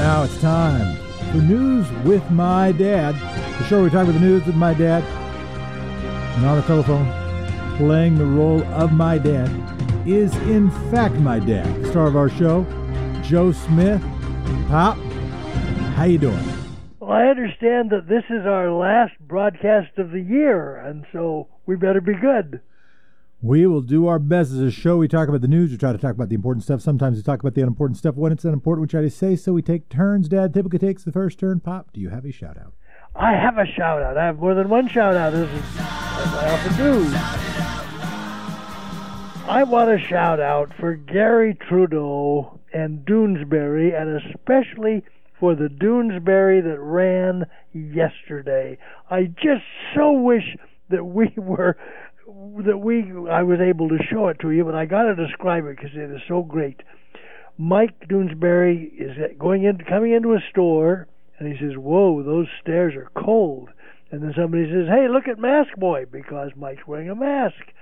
now it's time for News with My Dad. The show where we talk about the news with my dad. And on the telephone, playing the role of my dad, is in fact my dad. the Star of our show, Joe Smith. Pop, how you doing? Well, I understand that this is our last broadcast of the year, and so we better be good. We will do our best as a show. We talk about the news. We try to talk about the important stuff. Sometimes we talk about the unimportant stuff. When it's unimportant, we try to say so. We take turns. Dad typically takes the first turn. Pop, do you have a shout out? I have a shout out. I have more than one shout out, as, as I often do. I want to shout out for Garry Trudeau and Doonesbury, and especially for the Doonesbury that ran yesterday. I just so wish that we were that we I was able to show it to you, but I got to describe it because it is so great. Mike Doonesbury is going in, coming into a store, and he says, "Whoa, those stares are cold." And then somebody says, "Hey, look at Mask Boy," because Mike's wearing a mask.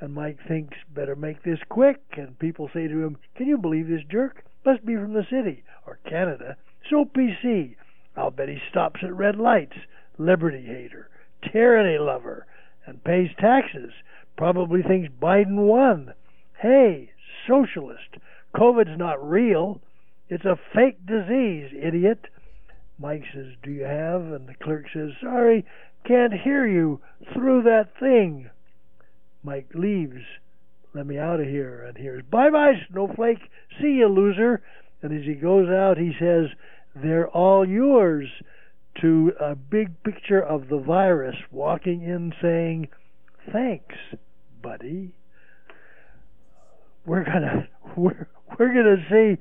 And Mike thinks, "Better make this quick." And people say to him, "Can you believe this jerk? Must be from the city or Canada. So PC. I'll bet he stops at red lights. Liberty hater, tyranny lover." And pays taxes. Probably thinks Biden won. Hey, socialist, COVID's not real. It's a fake disease, idiot. Mike says, Do you have? And the clerk says, Sorry, can't hear you through that thing. Mike leaves. Let me out of here. And hears, Bye bye, snowflake. See you, loser. And as he goes out, he says, They're all yours to a big picture of the virus walking in saying, "Thanks, buddy." We're gonna we're we're gonna see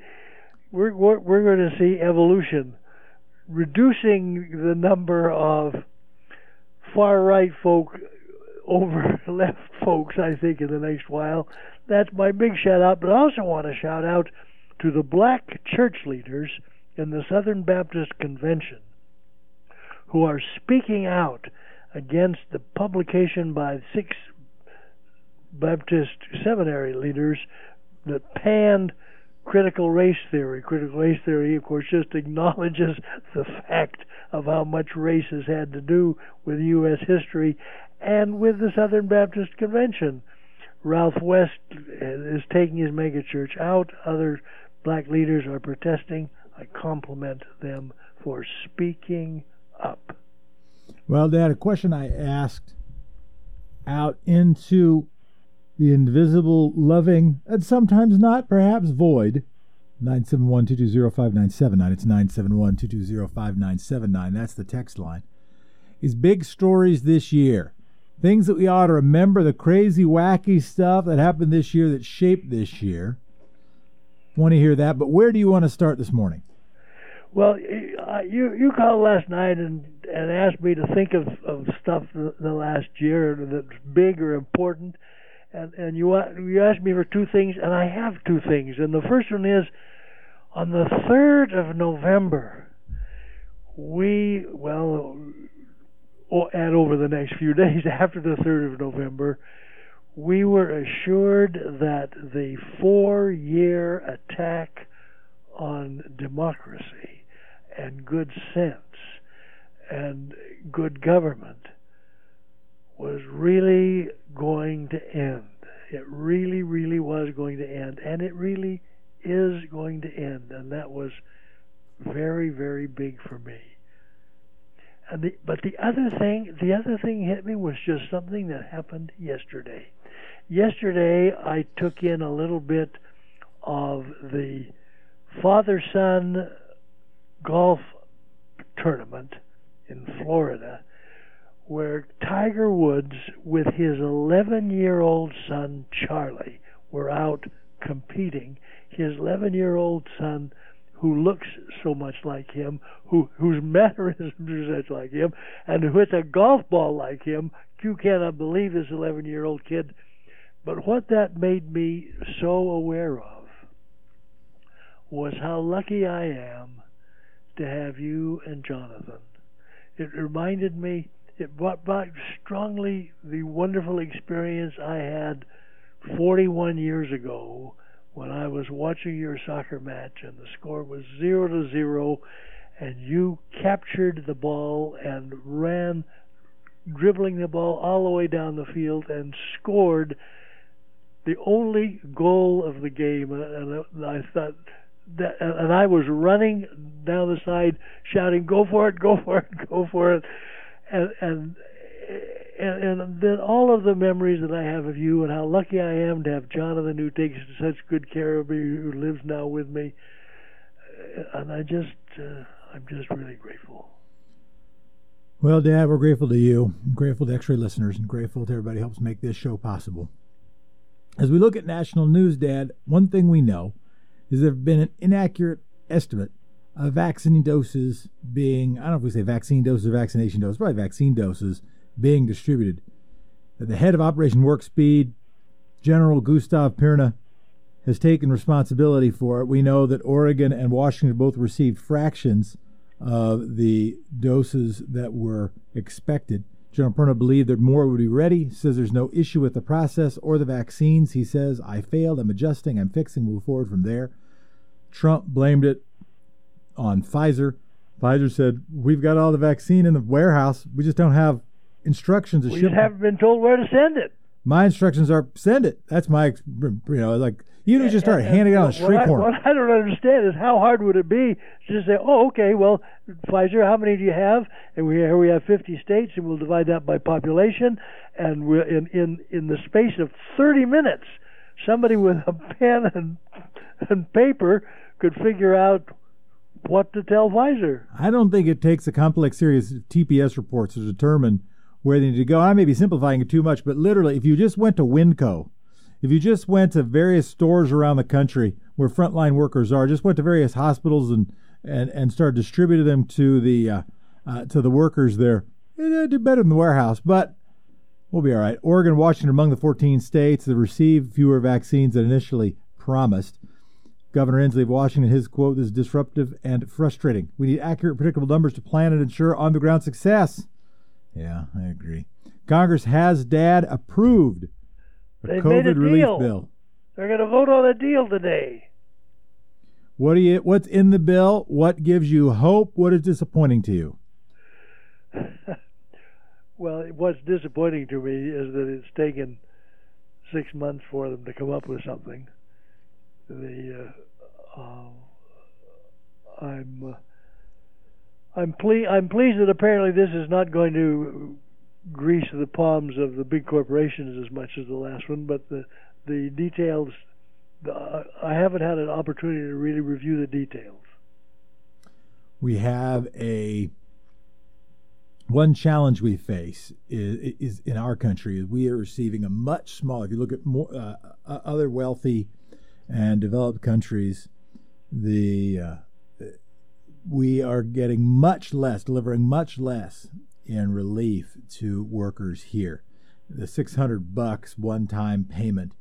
we're we're, to see evolution, reducing the number of far right folk over left folks. I think in the next while. That's my big shout out. But I also want to shout out to the black church leaders in the Southern Baptist Convention who are speaking out against the publication by six Baptist seminary leaders that panned critical race theory. Critical race theory, of course, just acknowledges the fact of how much race has had to do with U.S. history and with the Southern Baptist Convention. Ralph West is taking his megachurch out. Other black leaders are protesting. I compliment them for speaking up? Well, Dad, a question I asked out into the invisible, loving, and sometimes not, perhaps void. 971 220 It's 971 220 That's the text line. Is big stories this year. Things that we ought to remember, the crazy, wacky stuff that happened this year that shaped this year. Want to hear that, but where do you want to start this morning? Well, uh, you you called last night and and asked me to think of of stuff the, the last year that's big or important, and and you uh, you asked me for two things, and I have two things, and the first one is on the third of November. We well, and over the next few days after the third of November, we were assured that the four-year attack on democracy and good sense and good government was really going to end. It really, really was going to end, and it really is going to end, and that was very, very big for me. And the, but the other thing, the other thing hit me was just something that happened yesterday. Yesterday, I took in a little bit of the father-son golf tournament in Florida where Tiger Woods with his 11 year old son Charlie were out competing. His 11 year old son, who looks so much like him, who whose mannerisms are such like him, and who hits a golf ball like him, you cannot believe this 11 year old kid. But what that made me so aware of was how lucky I am to have you and Jonathan. It reminded me, it brought back strongly the wonderful experience I had 41 years ago when I was watching your soccer match and the score was zero to zero, and you captured the ball and ran, dribbling the ball all the way down the field and scored the only goal of the game. And I thought that, and I was running down the side shouting, "Go for it! Go for it! Go for it!" And and and, and then all of the memories that I have of you and how lucky I am to have Jonathan who takes such good care of me, who lives now with me, uh, and I just uh, I'm just really grateful. Well, Dad, we're grateful to you, grateful to X-ray listeners, and grateful to everybody who helps make this show possible. As we look at national news, Dad, one thing we know there have been an inaccurate estimate of vaccine doses being, I don't know if we say vaccine doses or vaccination doses, probably vaccine doses being distributed. The head of Operation Warp Speed, General Gustav Perna, has taken responsibility for it. We know that Oregon and Washington both received fractions of the doses that were expected. General Perna believed that more would be ready, says there's no issue with the process or the vaccines. He says, I failed, I'm adjusting, I'm fixing, move forward from there. Trump blamed it on Pfizer. Pfizer said, We've got all the vaccine in the warehouse. We just don't have instructions to we ship. just haven't been told where to send it. My instructions are send it. That's my, you know, like you don't just start And- handing it and out on the street what I, corner. What I don't understand is how hard would it be to just say, "Oh, okay, well, Pfizer, how many do you have?" And we here we have 50 states, and we'll divide that by population, and we're in in in the space of 30 minutes, somebody with a pen and and paper could figure out what to tell Pfizer. I don't think it takes a complex series of TPS reports to determine where they need to go. I may be simplifying it too much, but literally, if you just went to Winco, if you just went to various stores around the country where frontline workers are, just went to various hospitals and and and started distributing them to the uh, uh, to the workers there, it'd do better than the warehouse, but. We'll be all right. Oregon, Washington, among the 14 states that received fewer vaccines than initially promised. Governor Inslee of Washington, his quote is disruptive and frustrating. We need accurate, predictable numbers to plan and ensure on the ground success. Yeah, I agree. Congress has dad approved a They COVID made a relief deal. bill. They're going to vote on a deal today. What do you what's in the bill? What gives you hope? What is disappointing to you? Well, what's disappointing to me is that it's taken six months for them to come up with something. The uh, uh, I'm uh, I'm ple- I'm pleased that apparently this is not going to grease the palms of the big corporations as much as the last one, but the the details. The, I haven't had an opportunity to really review the details. we have a one challenge we face is, is in our country is we are receiving a much smaller. If you look at more uh, uh, other wealthy and developed countries, the uh, we are getting much less, delivering much less in relief to workers here. The six hundred bucks one time payment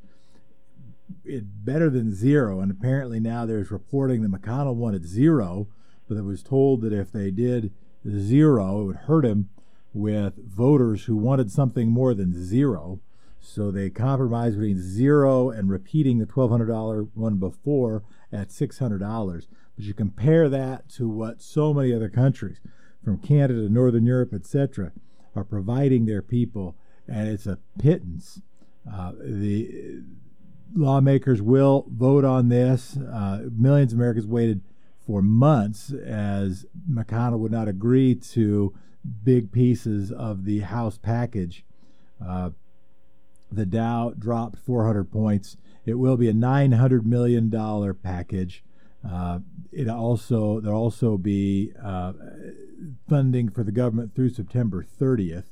it better than zero. And apparently now there's reporting that McConnell wanted zero, but it was told that if they did zero, it would hurt him with voters who wanted something more than zero. So they compromised between zero and repeating the $1,200 one before at $600. But you compare that to what so many other countries, from Canada, Northern Europe, etc., are providing their people, and it's a pittance. Uh, the lawmakers will vote on this. Uh, millions of Americans waited for months as McConnell would not agree to big pieces of the House package. Uh, the Dow dropped 400 points. It will be a 900 million dollar package. Uh, it also there'll also be uh, funding for the government through September 30th.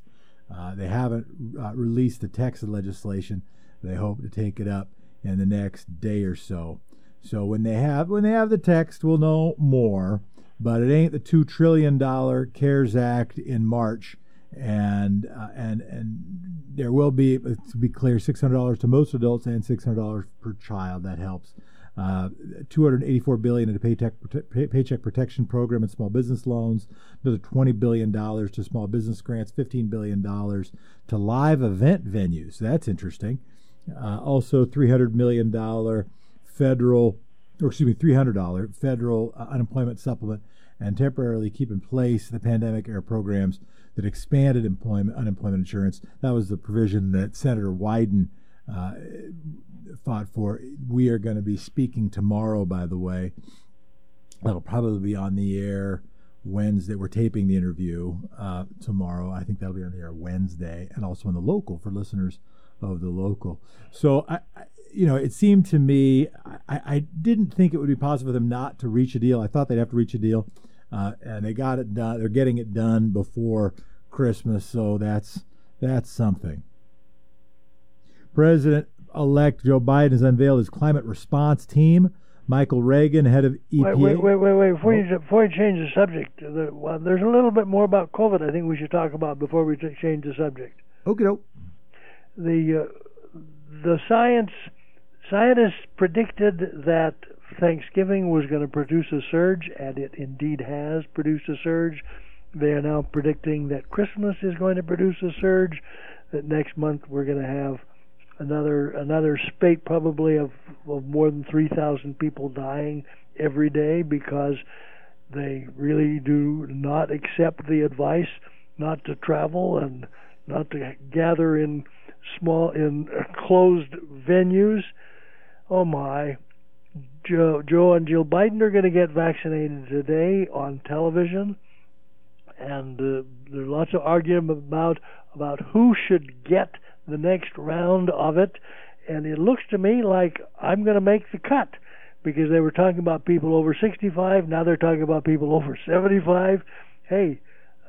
Uh, they haven't uh, released the text of legislation. They hope to take it up in the next day or so. So when they have when they have the text, we'll know more. But it ain't the two trillion dollar CARES Act in March, and uh, and and there will be to be clear, six hundred dollars to most adults and six hundred dollars per child. That helps. Uh, 284 billion in the paycheck, pay, paycheck protection program and small business loans. Another 20 billion dollars to small business grants. 15 billion dollars to live event venues. That's interesting. Uh, also, 300 million dollar federal, or excuse me, $300 federal uh, unemployment supplement and temporarily keep in place the pandemic era programs that expanded employment unemployment insurance. That was the provision that Senator Wyden uh, fought for. We are going to be speaking tomorrow, by the way. That'll probably be on the air Wednesday. We're taping the interview uh, tomorrow. I think that'll be on the air Wednesday, and also on the local for listeners of the local. So I, I you know, it seemed to me I, I, didn't think it would be possible for them not to reach a deal. I thought they'd have to reach a deal, uh, and they got it done. They're getting it done before Christmas, so that's that's something. President-elect Joe Biden has unveiled his climate response team. Michael Regan, head of EPA. Wait, wait, wait, wait, wait. Before, oh. you, before you change the subject, the, well, there's a little bit more about COVID I think we should talk about before we change the subject. Okay, doke. The, uh, the science scientists predicted that Thanksgiving was going to produce a surge, and it indeed has produced a surge. They are now predicting that Christmas is going to produce a surge. That next month we're going to have another another spate probably of, of more than 3,000 people dying every day because they really do not accept the advice not to travel and not to gather in small in closed venues. Oh my. Joe, Joe and Jill Biden are going to get vaccinated today on television, and uh, there's lots of argument about about who should get the next round of it, and it looks to me like I'm going to make the cut because they were talking about people over 65. Now they're talking about people over 75. Hey,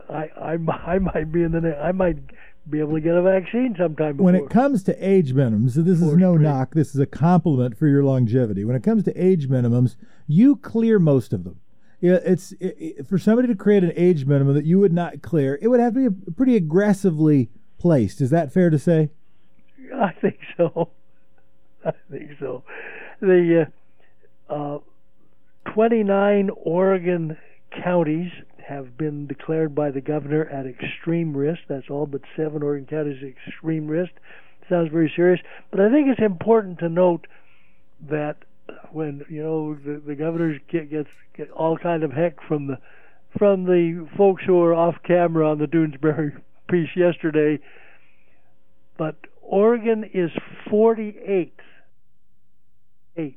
I I, I might be in the I might be able to get a vaccine sometime. Before. When it comes to age minimums, this is no knock. This is a compliment for your longevity. When it comes to age minimums, you clear most of them. It's it, it, for somebody to create an age minimum that you would not clear. It would have to be pretty aggressively placed. Is that fair to say? I think so. I think so. The uh, uh, 29 Oregon counties have been declared by the governor at extreme risk. That's all but seven Oregon counties at extreme risk. Sounds very serious, but I think it's important to note that when you know the, the governor get, gets get all kind of heck from the from the folks who are off camera on the Doonesbury piece yesterday, but Oregon is 48th eighth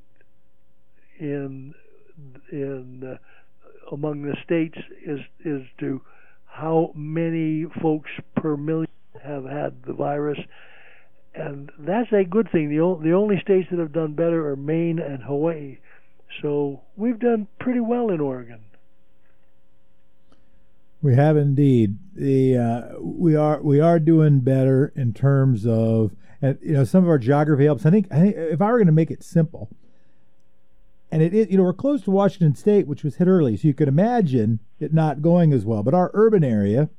in in uh, among the states is is to how many folks per million have had the virus, and that's a good thing. The o- the only states that have done better are Maine and Hawaii, so we've done pretty well in Oregon. We have indeed. The uh, we are we are doing better in terms of and you know some of our geography helps. I think, I think if I were going to make it simple, and it is you know we're close to Washington State, which was hit early, so you could imagine it not going as well. But our urban area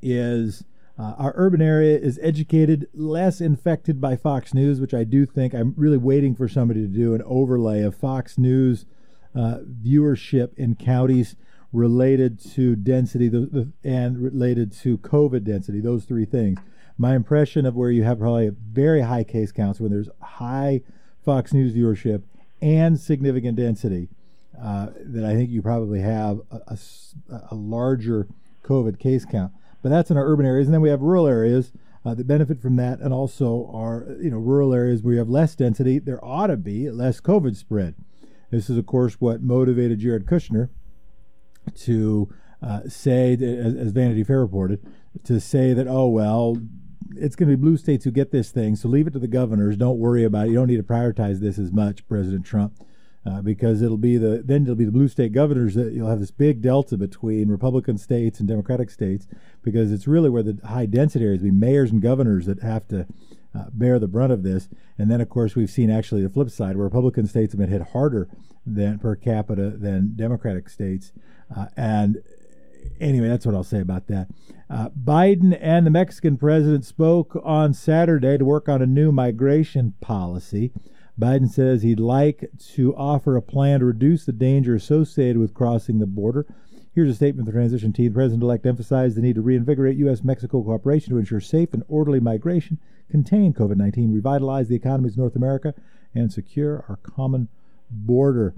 is uh, our urban area is educated, less infected by Fox News, which I do think I'm really waiting for somebody to do an overlay of Fox News uh, viewership in counties related to density the, the, and related to COVID density, those three things. My impression of where you have probably very high case counts, when there's high Fox News viewership and significant density, uh, that I think you probably have a, a, a, larger COVID case count. But that's in our urban areas, and then we have rural areas uh, that benefit from that, and also our you know rural areas where you have less density. There ought to be less COVID spread. This is, of course, what motivated Jared Kushner to uh, say, as, Vanity Fair reported, to say that, oh, well, it's going to be blue states who get this thing, so leave it to the governors. Don't worry about it. You don't need to prioritize this as much, President Trump, uh, because it'll be the then it'll be the blue state governors that you'll have this big delta between Republican states and Democratic states, because it's really where the high density areas be mayors and governors that have to uh, bear the brunt of this. And then, of course, we've seen actually the flip side, where Republican states have been hit harder than per capita than Democratic states. Uh, and anyway, that's what I'll say about that. Uh, Biden and the Mexican president spoke on Saturday to work on a new migration policy. Biden says he'd like to offer a plan to reduce the danger associated with crossing the border. Here's a statement from the transition team. The president elect emphasized the need to reinvigorate U.S. Mexico cooperation to ensure safe and orderly migration, contain COVID 19, revitalize the economies of North America, and secure our common border.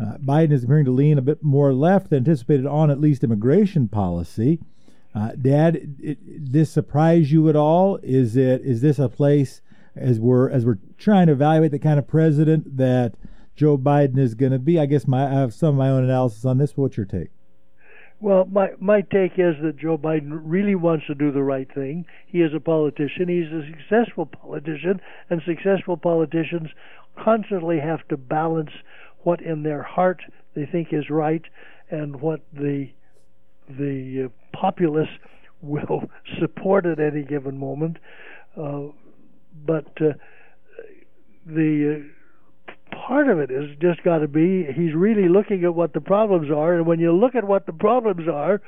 Uh, Biden is appearing to lean a bit more left than anticipated on at least immigration policy. Uh, Dad, it, it, this surprise you at all? Is it is this a place as we're as we're trying to evaluate the kind of president that Joe Biden is going to be? I guess my I have some of my own analysis on this. What's your take? Well, my my take is that Joe Biden really wants to do the right thing. He is a politician. He's a successful politician, and successful politicians constantly have to balance what in their heart they think is right and what the the uh, populace will support at any given moment. Uh, but uh, the uh, part of it is just got to be he's really looking at what the problems are, and when you look at what the problems are,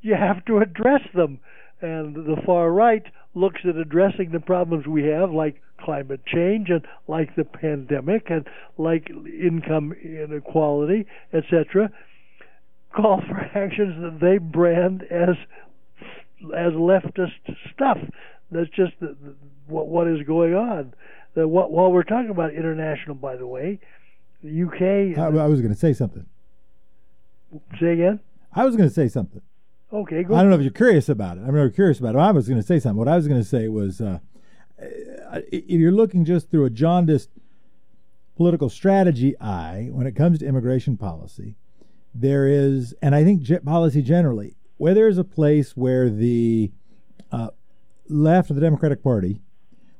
you have to address them. And the far right looks at addressing the problems we have, like climate change and like the pandemic and like income inequality, etc call for actions that they brand as as leftist stuff. That's just the, the, what what is going on. The, what, while we're talking about international, by the way, the UK. I, I was going to say something. Say again. I was going to say something. Okay, go. I don't know if you're curious about it. I'm not curious about it. I was going to say something. What I was going to say was, uh, if you're looking just through a jaundiced political strategy eye when it comes to immigration policy, there is, and I think policy generally, where there is a place where the uh, left of the Democratic Party,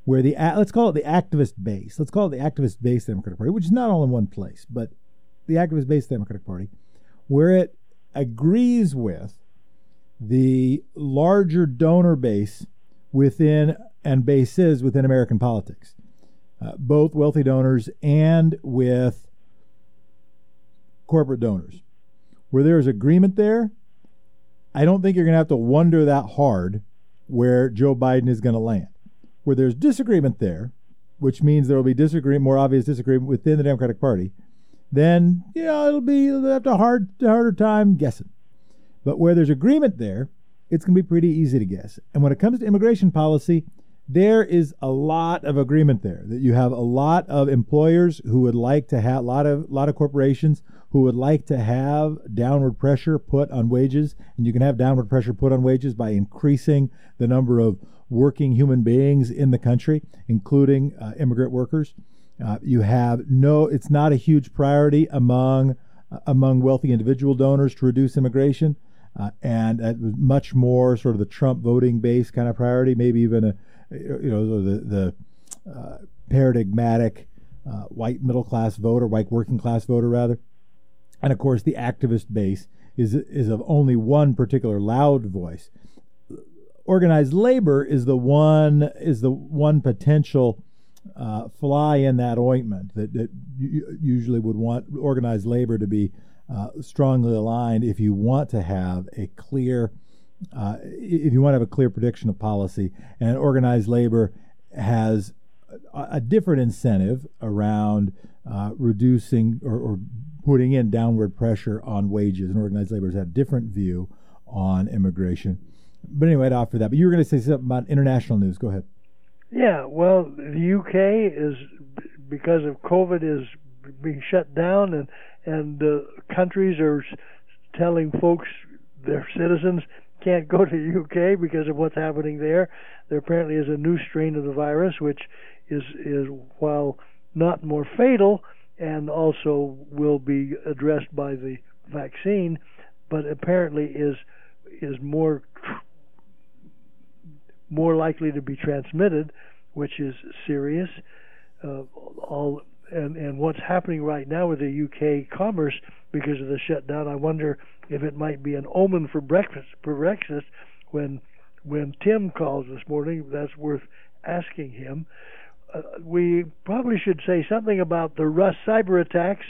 where the let's call it the activist base, let's call it the activist base Democratic Party, which is not all in one place, but the activist base Democratic Party, where it agrees with the larger donor base within and bases within American politics, uh, both wealthy donors and with corporate donors where there's agreement there, I don't think you're going to have to wonder that hard where Joe Biden is going to land. Where there's disagreement there, which means there will be disagreement, more obvious disagreement within the Democratic Party, then you know it'll be have a hard harder time guessing. But where there's agreement there, it's going to be pretty easy to guess. And when it comes to immigration policy, there is a lot of agreement there that you have a lot of employers who would like to have a lot of lot of corporations who would like to have downward pressure put on wages. And you can have downward pressure put on wages by increasing the number of working human beings in the country including uh, immigrant workers. Uh, you have no it's not a huge priority among uh, among wealthy individual donors to reduce immigration uh, and much more sort of the Trump voting base kind of priority maybe even a you know the the uh, paradigmatic uh, white middle class voter, white working class voter rather, and of course the activist base is is of only one particular loud voice. Organized labor is the one is the one potential uh, fly in that ointment that, that usually would want organized labor to be uh, strongly aligned if you want to have a clear uh, if you want to have a clear prediction of policy, and organized labor has a, a different incentive around uh, reducing or, or, putting in downward pressure on wages, and organized labor has a different view on immigration. But anyway, I'd offer that. But you were going to say something about international news. Go ahead. Yeah, well, the UK is because of COVID is being shut down, and and uh, countries are telling folks, their citizens, can't go to the UK because of what's happening there. There apparently is a new strain of the virus, which is is while not more fatal and also will be addressed by the vaccine, but apparently is is more more likely to be transmitted, which is serious. Uh, all and and what's happening right now with the UK commerce because of the shutdown, I wonder if it might be an omen for Brexit for Brexit when when Tim calls this morning. That's worth asking him. Uh, we probably should say something about the Rust cyber attacks,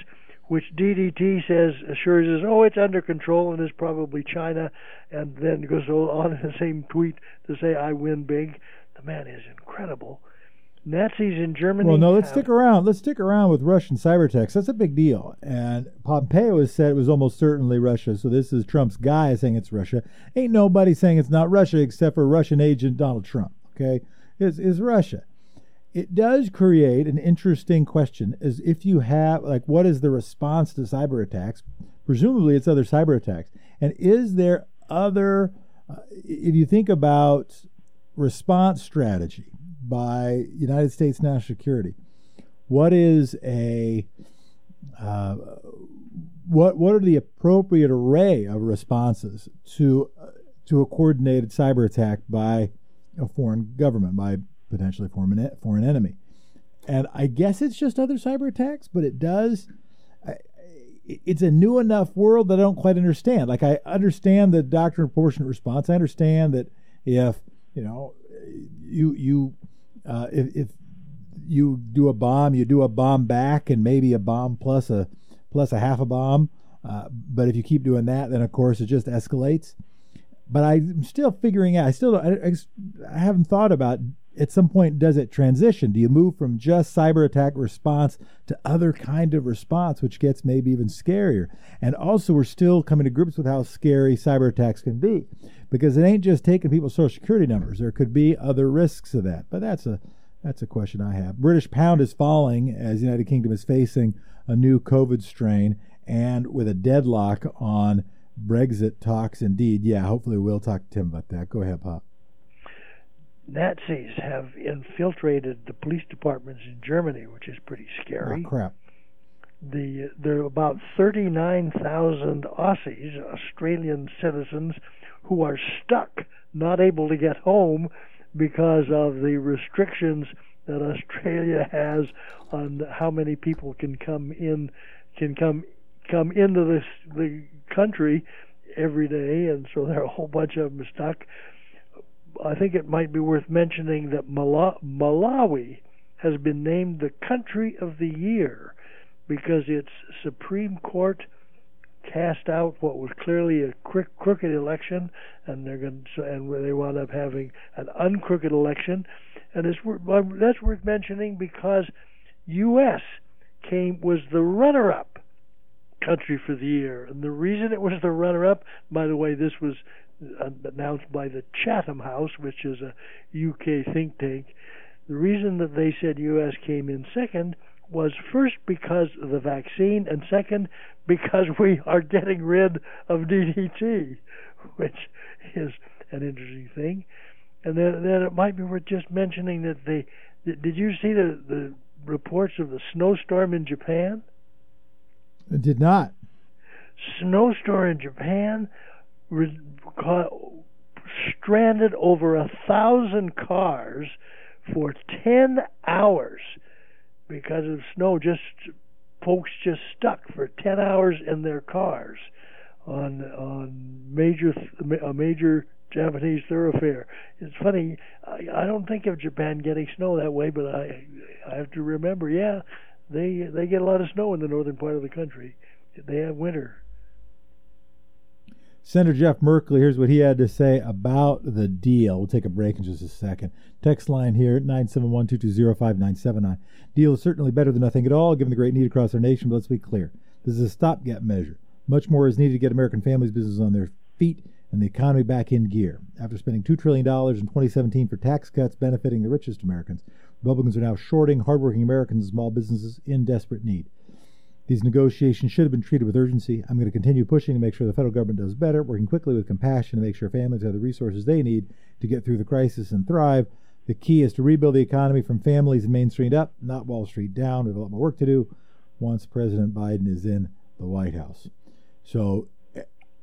which DDT says assures us, oh, it's under control and is probably China, and then goes on in the same tweet to say, I win big. The man is incredible. Nazis in Germany. Well, no, let's stick around. Let's stick around with Russian cyber attacks. That's a big deal. And Pompeo has said it was almost certainly Russia. So this is Trump's guy saying it's Russia. Ain't nobody saying it's not Russia except for Russian agent Donald Trump. Okay, is, is Russia. It does create an interesting question: is if you have like, what is the response to cyber attacks? Presumably, it's other cyber attacks, and is there other? Uh, if you think about response strategy by United States national security, what is a uh, what what are the appropriate array of responses to uh, to a coordinated cyber attack by a foreign government, by potentially foreign foreign enemy? And I guess it's just other cyber attacks, but it does. It's a new enough world that I don't quite understand. Like I understand the doctrine of proportionate response. I understand that if you know you you uh, if, if you do a bomb, you do a bomb back, and maybe a bomb plus a plus a half a bomb. Uh, but if you keep doing that, then of course it just escalates. But I'm still figuring out. I still I, I haven't thought about at some point does it transition? Do you move from just cyber attack response to other kind of response, which gets maybe even scarier? And also, we're still coming to grips with how scary cyber attacks can be, because it ain't just taking people's social security numbers. There could be other risks of that. But that's a that's a question I have. British pound is falling as the United Kingdom is facing a new COVID strain and with a deadlock on Brexit talks. Indeed, yeah. Hopefully, we'll talk to Tim about that. Go ahead, Pop. Nazis have infiltrated the police departments in Germany, which is pretty scary. Oh, crap. The there are about 39,000 Aussies, Australian citizens, who are stuck, not able to get home because of the restrictions that Australia has on how many people can come in can come come into this the country every day, and so there are a whole bunch of them stuck. I think it might be worth mentioning that Malawi has been named the country of the year because its Supreme Court cast out what was clearly a crooked election, and they're going to, and they wound up having an uncrooked election, and it's that's worth mentioning because U.S. came was the runner-up country for the year, and the reason it was the runner-up, by the way, this was uh, announced by the Chatham House, which is a UK think tank. The reason that they said U.S. came in second was first because of the vaccine, and second because we are getting rid of DDT, which is an interesting thing. And then, then it might be worth just mentioning that the did you see the the reports of the snowstorm in Japan? It did not. Snowstorm in Japan stranded over a thousand cars for ten hours because of snow. Just folks just stuck for ten hours in their cars on on major a major Japanese thoroughfare. It's funny. I, I don't think of Japan getting snow that way, but I I have to remember. Yeah, they they get a lot of snow in the northern part of the country. They have winter. Senator Jeff Merkley, here's what he had to say about the deal. We'll take a break in just a second. Text line here, 971-220-5979. Deal is certainly better than nothing at all, given the great need across our nation, but let's be clear. This is a stopgap measure. Much more is needed to get American families' business on their feet and the economy back in gear. After spending $2 trillion in 2017 for tax cuts benefiting the richest Americans, Republicans are now shorting hardworking Americans and small businesses in desperate need. These negotiations should have been treated with urgency. I'm going to continue pushing to make sure the federal government does better, working quickly with compassion to make sure families have the resources they need to get through the crisis and thrive. The key is to rebuild the economy from families and Main Street up, not Wall Street down. We have a lot more work to do once President Biden is in the White House. So,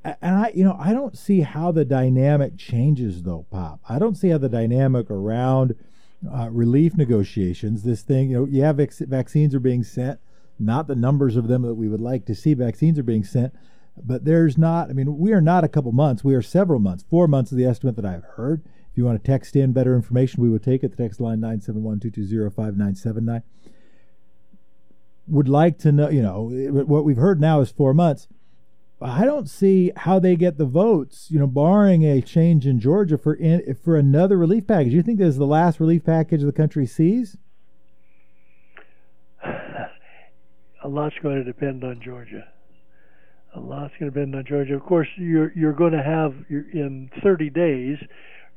and I, you know, I don't see how the dynamic changes though, Pop. I don't see how the dynamic around uh, relief negotiations, this thing, you know, yeah, vac- vaccines are being sent not the numbers of them that we would like to see. Vaccines are being sent, but there's not, I mean, we are not a couple months, we are several months. Four months is the estimate that I've heard. If you want to text in better information, we would take it. The text line 971 220 5979. Would like to know, you know, what we've heard now is four months. I don't see how they get the votes, you know, barring a change in Georgia for in, for another relief package. You think this is the last relief package the country sees? A lot's going to depend on Georgia. A lot's going to depend on Georgia. Of course, you're you're going to have in 30 days,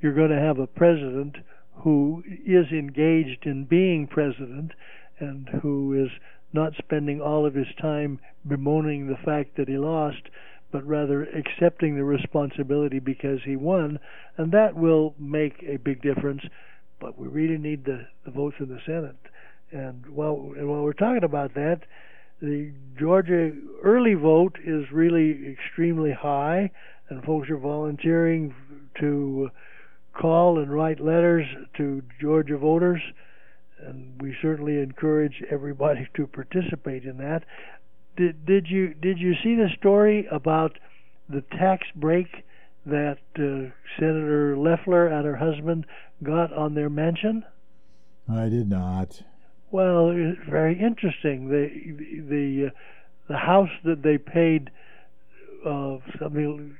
you're going to have a president who is engaged in being president and who is not spending all of his time bemoaning the fact that he lost, but rather accepting the responsibility because he won, and that will make a big difference. But we really need the, the votes in the Senate. And while, and while we're talking about that, the Georgia early vote is really extremely high, and folks are volunteering to call and write letters to Georgia voters, and we certainly encourage everybody to participate in that. Did did you did you see the story about the tax break that uh, Senator Loeffler and her husband got on their mansion? I did not. Well, it's very interesting. The the the house that they paid uh, something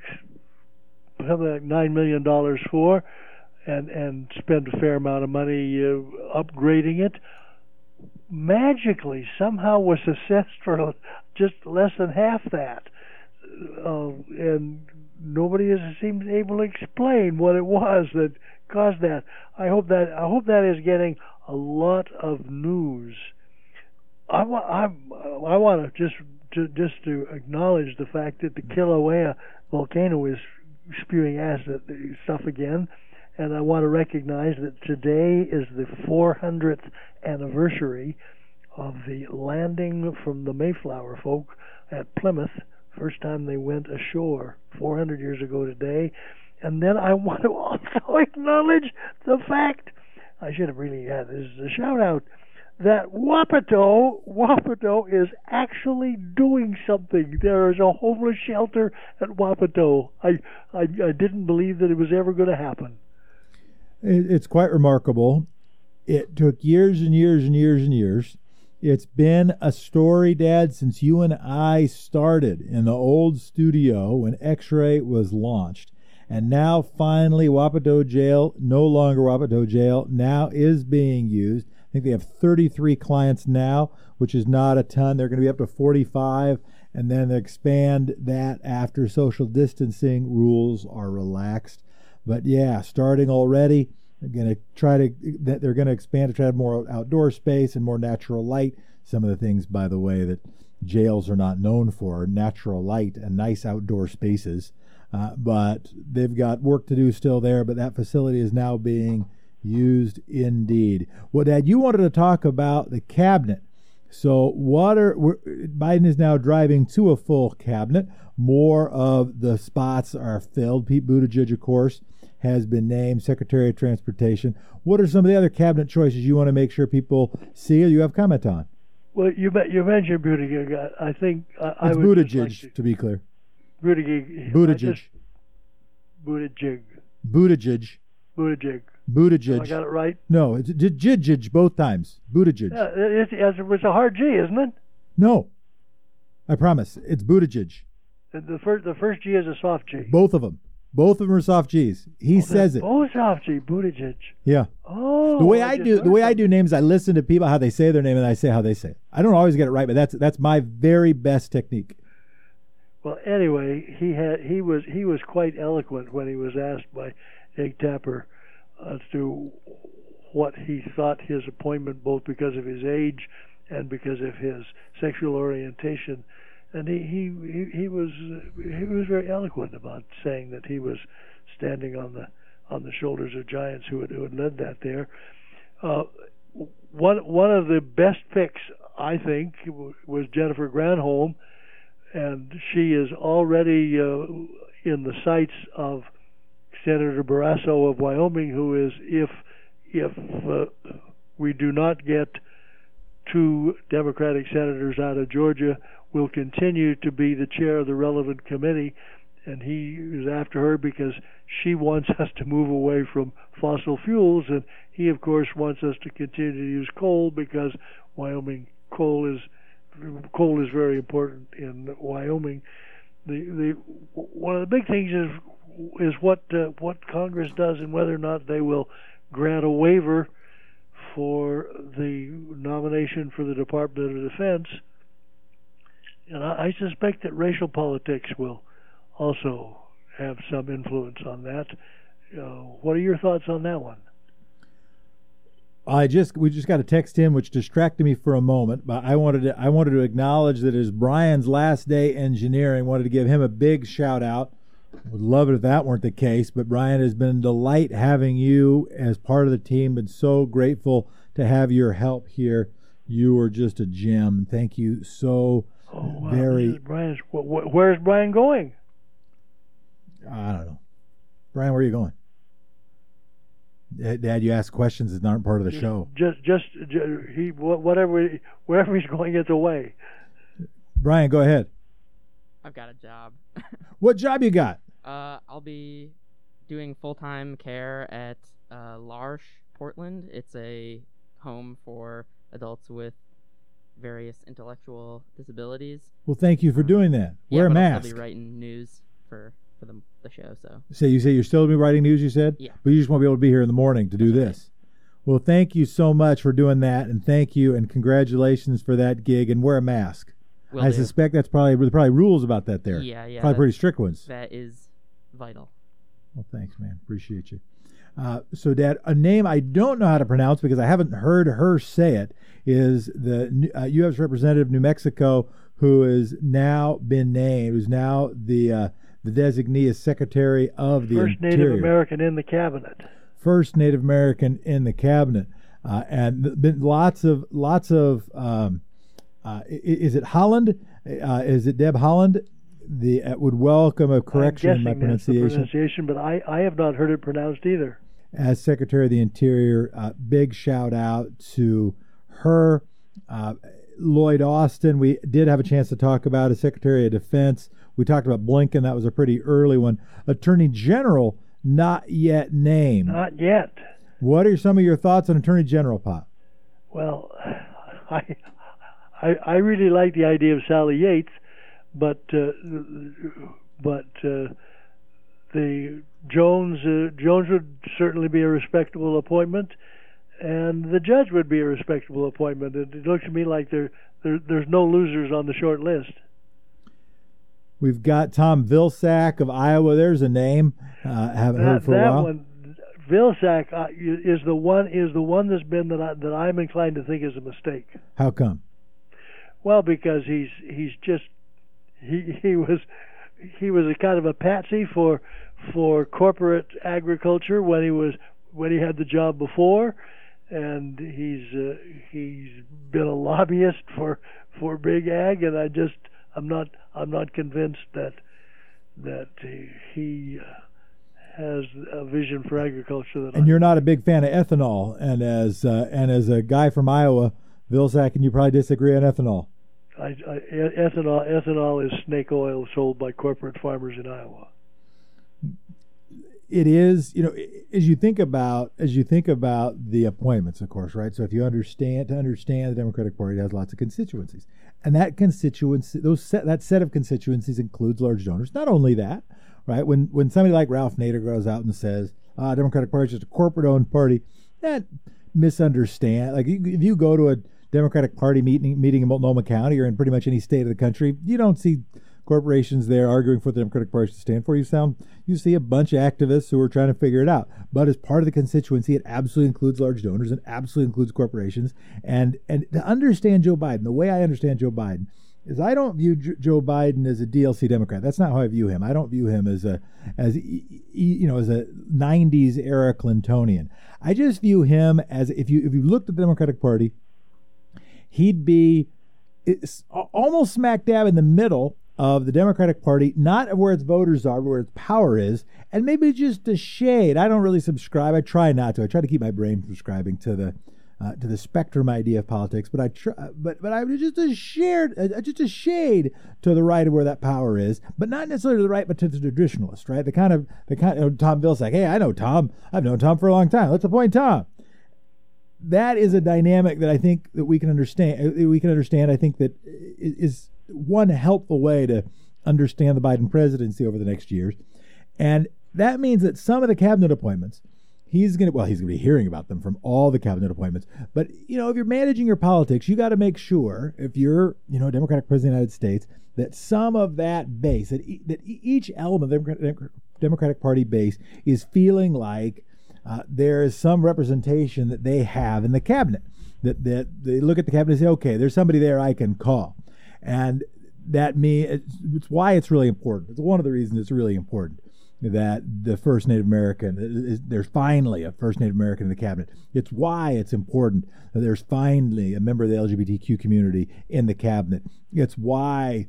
something like nine million dollars for, and and spent a fair amount of money uh, upgrading it. Magically, somehow was assessed for just less than half that, uh, and nobody has seemed able to explain what it was that caused that. I hope that I hope that is getting a lot of news. I want I, I want to just to, just to acknowledge the fact that the Kilauea volcano is spewing acid stuff again, and I want to recognize that today is the 400th anniversary of the landing from the Mayflower folk at Plymouth. First time they went ashore 400 years ago today. And then I want to also acknowledge the fact I should have really had this as a shout out that Wapato Wapato is actually doing something. There is a homeless shelter at Wapato. I I, I didn't believe that it was ever going to happen. It's quite remarkable. It took years and years and years and years. It's been a story, Dad, since you and I started in the old studio when X Ray was launched. And now, finally, Wapato Jail, no longer Wapato Jail, now is being used. I think they have 33 clients now, which is not a ton. They're going to be up to 45, and then expand that after social distancing rules are relaxed. But yeah, starting already, going to try to they're going to expand to try to have more outdoor space and more natural light. Some of the things, by the way, that jails are not known for natural light and nice outdoor spaces. Uh, but they've got work to do still there. But that facility is now being used indeed. Well, Dad, you wanted to talk about the cabinet. So, what are Biden is now driving to a full cabinet. More of the spots are filled. Pete Buttigieg, of course, has been named Secretary of Transportation. What are some of the other cabinet choices you want to make sure people see or you have comment on? Well, you you mentioned Buttigieg. I think I, it's I would Buttigieg, like to, to, be clear. Buttigieg. Buttigieg. Buttigieg. Buttigieg. Buttigieg. Buttigieg. I got it right. No, it's Jijij both times. Buttigieg. Yeah, it's, it's a hard G, isn't it? No, I promise. It's Buttigieg. The first, the first G is a soft G. Both of them. Both of them are soft G's. He oh, says it. Both soft G, Buttigieg. Yeah. Oh. The way I, I do the way. I do names, I listen to people how they say their name and I say how they say it. I don't always get it right, but that's that's my very best technique. Well, anyway, he had he was he was quite eloquent when he was asked by Jake Tapper as to what he thought his appointment, both because of his age and because of his sexual orientation and he he he, he was he was very eloquent about saying that he was standing on the on the shoulders of giants who had who had led that there. Uh, one one of the best picks, I think, was Jennifer Granholm, and she is already uh, in the sights of Senator Barrasso of Wyoming, who is if if uh, we do not get two Democratic senators out of Georgia, will continue to be the chair of the relevant committee, and he is after her because she wants us to move away from fossil fuels, and he, of course, wants us to continue to use coal because Wyoming coal is coal is very important in Wyoming. The the one of the big things is is what uh, what Congress does and whether or not they will grant a waiver for the nomination for the Department of Defense and I, I suspect that racial politics will also have some influence on that. Uh, what are your thoughts on that one? I just we just got a text in which distracted me for a moment, but I wanted to I wanted to acknowledge that it is Brian's last day engineering. Wanted to give him a big shout out. Would love it if that weren't the case, but Brian has been a delight having you as part of the team. Been so grateful to have your help here. You are just a gem. Thank you so Oh, wow. very. Brian's, wh- wh- where's Brian going? I don't know, Brian. Where are you going? Dad, Dad, you ask questions that aren't part of the show. Just, just, ju- he, whatever, wherever he's going, it's away. Brian, go ahead. I've got a job. What job you got? Uh, I'll be doing full time care at uh, L'Arche, Portland. It's a home for adults with various intellectual disabilities. Well, thank you for um, doing that. Yeah, Wear a mask. I'll be writing news for for the the show. So Say you say you're still be writing news. You said, Yeah. but you just won't be able to be here in the morning to do That's right. this. Well, thank you so much for doing that, and thank you and congratulations for that gig. And wear a mask. will I do. suspect that's probably there's probably rules about that there. Yeah, yeah. probably pretty strict ones. that is vital. Well, thanks, man. Appreciate you. Uh, so, Dad, a name I don't know how to pronounce because I haven't heard her say it is the uh, U.S. representative of New Mexico who has now been named, who's now the uh, the designee as Secretary of the First Interior, Native American in the cabinet. first Native American in the cabinet, uh, and been lots of lots of. Um, uh, is it Haaland? Uh, is it Deb Haaland? The uh, would welcome a correction in my guessing that's the pronunciation. pronunciation, but I, I have not heard it pronounced either. As Secretary of the Interior. Uh, big shout out to her. Uh, Lloyd Austin, we did have a chance to talk about as Secretary of Defense. We talked about Blinken, that was a pretty early one. Attorney General, not yet named. Not yet. what are some of your thoughts on Attorney General, Pop? Well, I, I, I really like the idea of Sally Yates, but uh, but uh, the Jones uh, Jones would certainly be a respectable appointment, and the judge would be a respectable appointment. It, it looks to me like there, there there's no losers on the short list. We've got Tom Vilsack of Iowa. There's a name. Uh, haven't That, heard for a that while. one, Vilsack uh, is the one is the one that's been that I, that I'm inclined to think is a mistake. How come? Well, because he's he's just he he was he was a kind of a patsy for for corporate agriculture when he was when he had the job before, and he's uh, he's been a lobbyist for for big ag, and I just I'm not I'm not convinced that that he uh, has a vision for agriculture that And I, you're not a big fan of ethanol. And as uh, and as a guy from Iowa, Vilsack, and you probably disagree on ethanol. I, I, ethanol ethanol is snake oil sold by corporate farmers in Iowa. It is you know as you think about as you think about the appointments of course right? So if you understand to understand the democratic party has lots of constituencies. And that constituency those set that set of constituencies includes large donors. Not only that right? When when somebody like ralph nader goes out and says uh, democratic party is just a corporate owned party that misunderstand like if you go to a democratic party meeting meeting in multnomah county or in pretty much any state of the country you don't see corporations there arguing for the Democratic Party to stand for. You sound you see a bunch of activists who are trying to figure it out. But as part of the constituency, it absolutely includes large donors and absolutely includes corporations. And and to understand Joe Biden, the way I understand Joe Biden is I don't view J- Joe Biden as a DLC Democrat. That's not how I view him. I don't view him as a as you know as a '90s era Clintonian. I just view him as if you if you looked at the Democratic Party, he'd be almost smack dab in the middle of the Democratic Party, not of where its voters are, but where its power is, and maybe just a shade. I don't really subscribe. I try not to. I try to keep my brain subscribing to the uh, to the spectrum idea of politics, but I try, but but I was just a shared, uh, just a shade to the right of where that power is, but not necessarily to the right, but to the traditionalist, right? The kind of the kind of Tom Vilsack. Hey, I know Tom. I've known Tom for a long time. Let's appoint Tom that is a dynamic that I think that we can understand. uh, We can understand. I think that is one helpful way to understand the Biden presidency over the next years, and that means that some of the cabinet appointments, he's going to well, he's going to be hearing about them from all the cabinet appointments. But you know, if you're managing your politics, you got to make sure if you're you know Democratic president of the United States that some of that base, that e- that each element of the Democratic Party base is feeling like uh, there is some representation that they have in the cabinet. That, that they look at the cabinet and say, okay, there's somebody there I can call. And that me it's, why it's really important. It's one of the reasons it's really important that the first Native American there's finally a first Native American in the cabinet. It's why it's important that there's finally a member of the LGBTQ community in the cabinet. It's why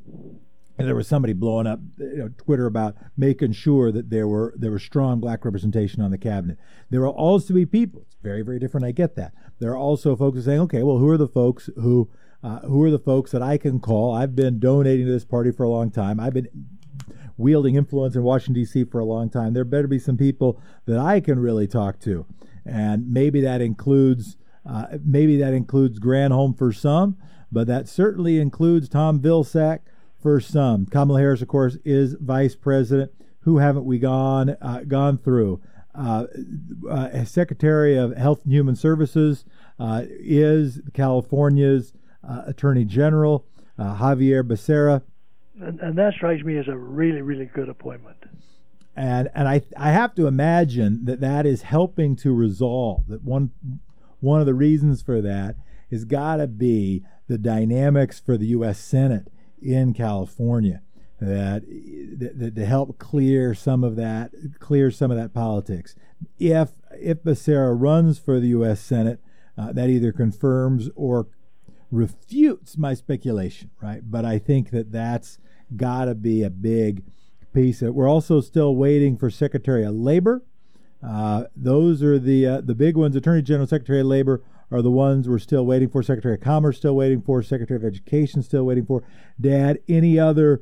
there was somebody blowing up you know, Twitter about making sure that there were there was strong black representation on the cabinet. There will also be people. It's very very different. I get that. There are also folks saying, okay, well, who are the folks who uh, who are the folks that I can call? I've been donating to this party for a long time. I've been wielding influence in Washington D.C. for a long time. There better be some people that I can really talk to, and maybe that includes uh, maybe that includes Granholm for some, but that certainly includes Tom Vilsack for some. Kamala Harris, of course, is vice president. Who haven't we gone uh, gone through? Uh, uh, Secretary of Health and Human Services uh, is California's Attorney General, uh, Xavier Becerra. And, and, that strikes me as a really, really good appointment. And and I I have to imagine that that is helping to resolve that one one of the reasons for that has got to be the dynamics for the U.S. Senate in California that, that, to help clear some of that clear some of that politics. If if Becerra runs for the U.S. Senate, uh, that either confirms or refutes my speculation, right? But I think that that's got to be a big piece. Of, we're also still waiting for Secretary of Labor. Uh, those are the uh, the big ones. Attorney General, Secretary of Labor are the ones we're still waiting for. Secretary of Commerce still waiting for. Secretary of Education still waiting for. Dad, any other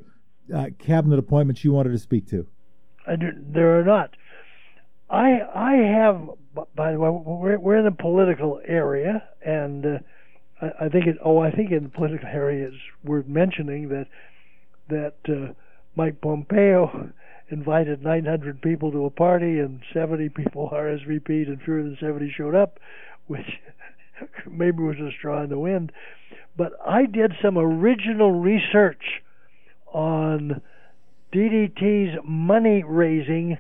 uh, cabinet appointments you wanted to speak to? There are not. I I have. By the way, we're, we're in the political area, and uh, I, I, think it. Oh, I think in the political area it's worth mentioning that that uh, Mike Pompeo invited 900 people to a party and 70 people RSVP'd and fewer than 70 showed up, which maybe was a straw in the wind. But I did some original research on DDT's money raising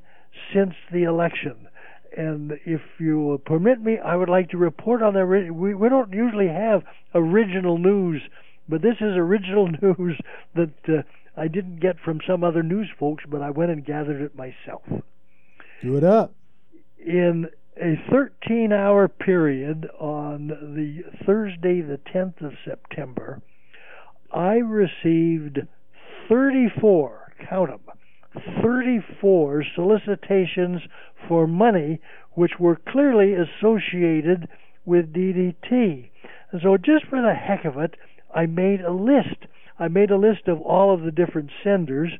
since the election. And if you will permit me, I would like to report on that. We, we don't usually have original news, but this is original news that uh, I didn't get from some other news folks, but I went and gathered it myself. Do it up. In a 13 hour period on the Thursday, the 10th of September, I received 34, count them, 34 solicitations for money which were clearly associated with DDT. And so, just for the heck of it, I made a list. I made a list of all of the different senders.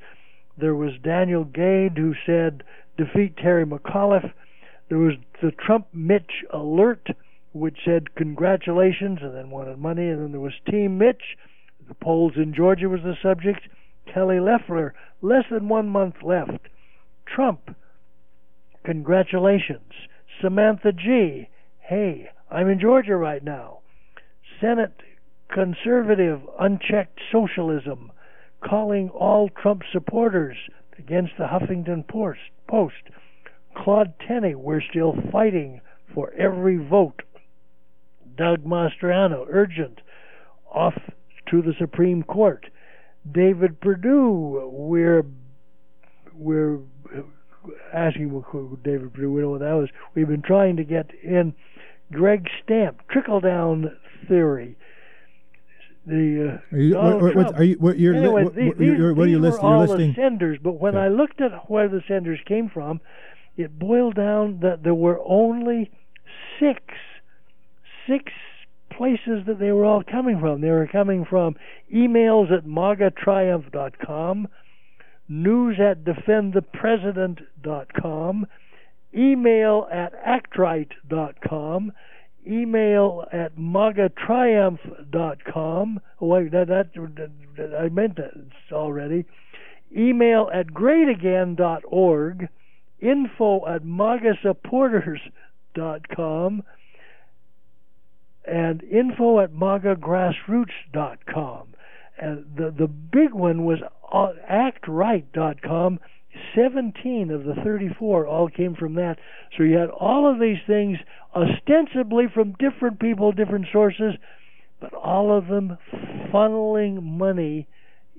There was Daniel Gade who said, defeat Terry McAuliffe. There was the Trump Mitch alert, which said congratulations, and then wanted money. And then there was Team Mitch. The polls in Georgia was the subject. Kelly Loeffler, less than one month left. Trump, congratulations. Samantha G, hey, I'm in Georgia right now. Senate conservative, unchecked socialism, calling all Trump supporters against the Huffington Post. Claude Tenney, we're still fighting for every vote. Doug Mastriano, urgent, off to the Supreme Court. David Perdue, we're we're asking David know what that was. We've been trying to get in Greg Stamp, trickle down theory. The uh, are you, what, what, are you what you're, anyway, what, these, you're, what are you listing? All listing? the senders, but when okay. I looked at where the senders came from, it boiled down that there were only six six places that they were all coming from. They were coming from emails at magatriumph.com, news at defendthepresident.com, email at actright.com, email at magatriumph.com. Oh, wait, that, that, I meant that already. Email at greatagain.org info at magasupporters.com and info at magagrassroots.com. The, the big one was uh, actright.com, 17 of the 34 all came from that. So you had all of these things ostensibly from different people, different sources, but all of them funneling money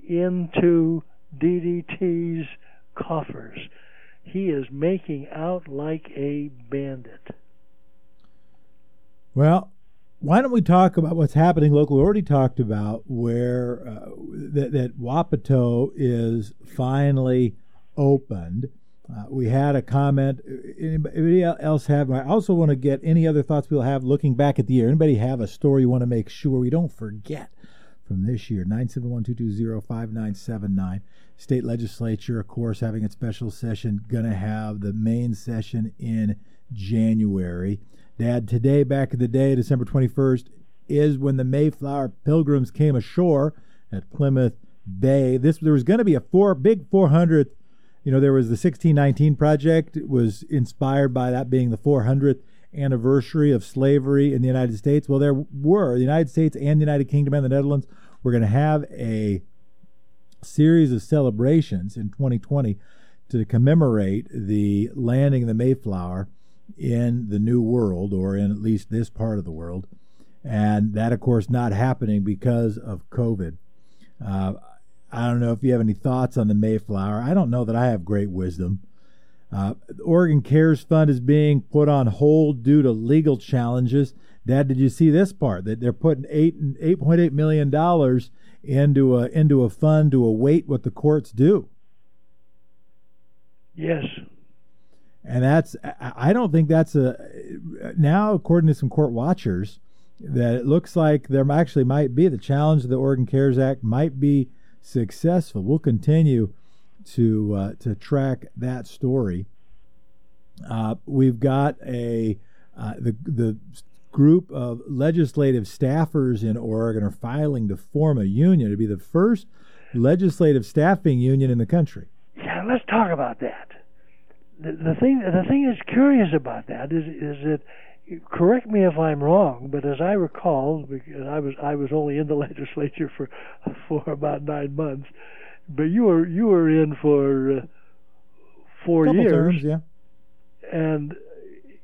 into DDT's coffers. He is making out like a bandit. Well, why don't we talk about what's happening locally? We already talked about where uh, that, that Wapato is finally opened. Uh, we had a comment. Anybody else have? I also want to get any other thoughts people have looking back at the year. Anybody have a story you want to make sure we don't forget from this year? 971-220-5979. State legislature, of course, having its special session. Going to have the main session in January. Dad, today, back in the day, December 21st, is when the Mayflower Pilgrims came ashore at Plymouth Bay. This there was going to be a four big 400th you know, there was the 1619 project it was inspired by that being the 400th anniversary of slavery in the United States. Well, there were the United States and the United Kingdom and the Netherlands were going to have a series of celebrations in 2020 to commemorate the landing of the Mayflower in the New World, or in at least this part of the world. And that, of course, not happening because of COVID. Uh, I don't know if you have any thoughts on the Mayflower. I don't know that I have great wisdom. Uh, the Oregon Cares Fund is being put on hold due to legal challenges. Dad, did you see this part that they're putting eight eight point eight million dollars into a into a fund to await what the courts do? Yes. And that's I don't think that's a now according to some court watchers that it looks like there actually might be the challenge of the Oregon Cares Act might be successful. We'll continue to uh, to track that story. Uh, we've got a uh, the the group of legislative staffers in Oregon are filing to form a union to be the first legislative staffing union in the country. Yeah, let's talk about that. The, the thing the thing that's curious about that is is that correct me if I'm wrong, but as I recall, because I was I was only in the legislature for for about nine months, but you were you were in for uh, four Couple years, terms, yeah. and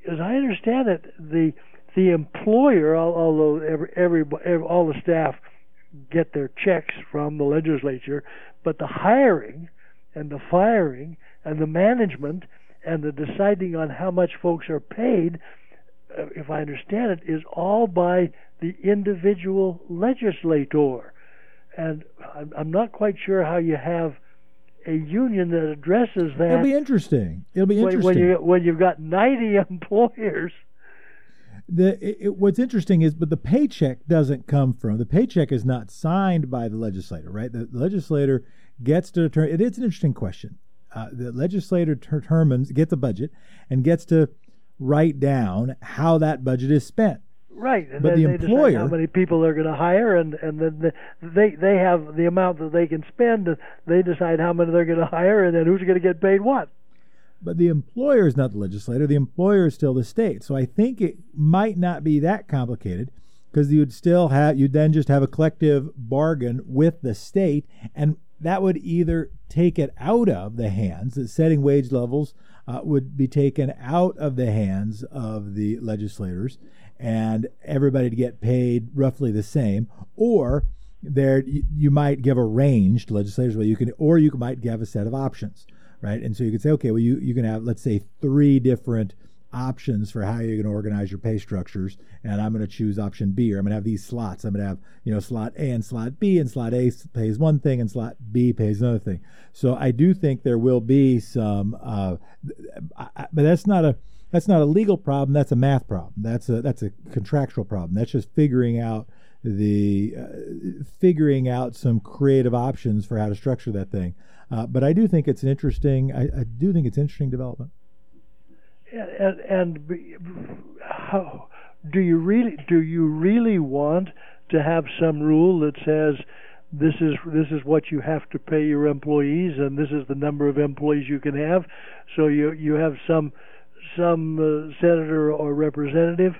as I understand it, the the employer, although every, every, every all the staff get their checks from the legislature, but the hiring and the firing and the management and the deciding on how much folks are paid uh, if I understand it, is all by the individual legislator. And I'm, I'm not quite sure how you have a union that addresses that. It'll be interesting. It'll be interesting. when you when you've got 90 employers. The it, it, what's interesting is, but the paycheck doesn't come from the paycheck is not signed by the legislator, right? The, the legislator gets to determine. It is an interesting question. Uh, the legislator determines, gets a budget, and gets to write down how that budget is spent. Right, and but then the employer, how many people they're going to hire, and and then they they have the amount that they can spend. And they decide how many they're going to hire, and then who's going to get paid what. But the employer is not the legislator. The employer is still the state. So I think it might not be that complicated because you'd still have you'd then just have a collective bargain with the state, and that would either take it out of the hands that setting wage levels uh, would be taken out of the hands of the legislators and everybody to get paid roughly the same, or there you might give a range to legislators where you can, or you might give a set of options, right? And so you could say, okay, well, you you can have let's say three different options for how you're going to organize your pay structures. And I'm going to choose option B, or I'm going to have these slots. I'm going to have, you know, slot A and slot B, and slot A pays one thing, and slot B pays another thing. So I do think there will be some, uh, but that's not a that's not a legal problem. That's a math problem. That's a that's a contractual problem. That's just figuring out the uh, figuring out some creative options for how to structure that thing. Uh, but I do think it's an interesting. I, I do think it's interesting development and, and how do you really do you really want to have some rule that says this is this is what you have to pay your employees and this is the number of employees you can have? So you you have some some uh, senator or representative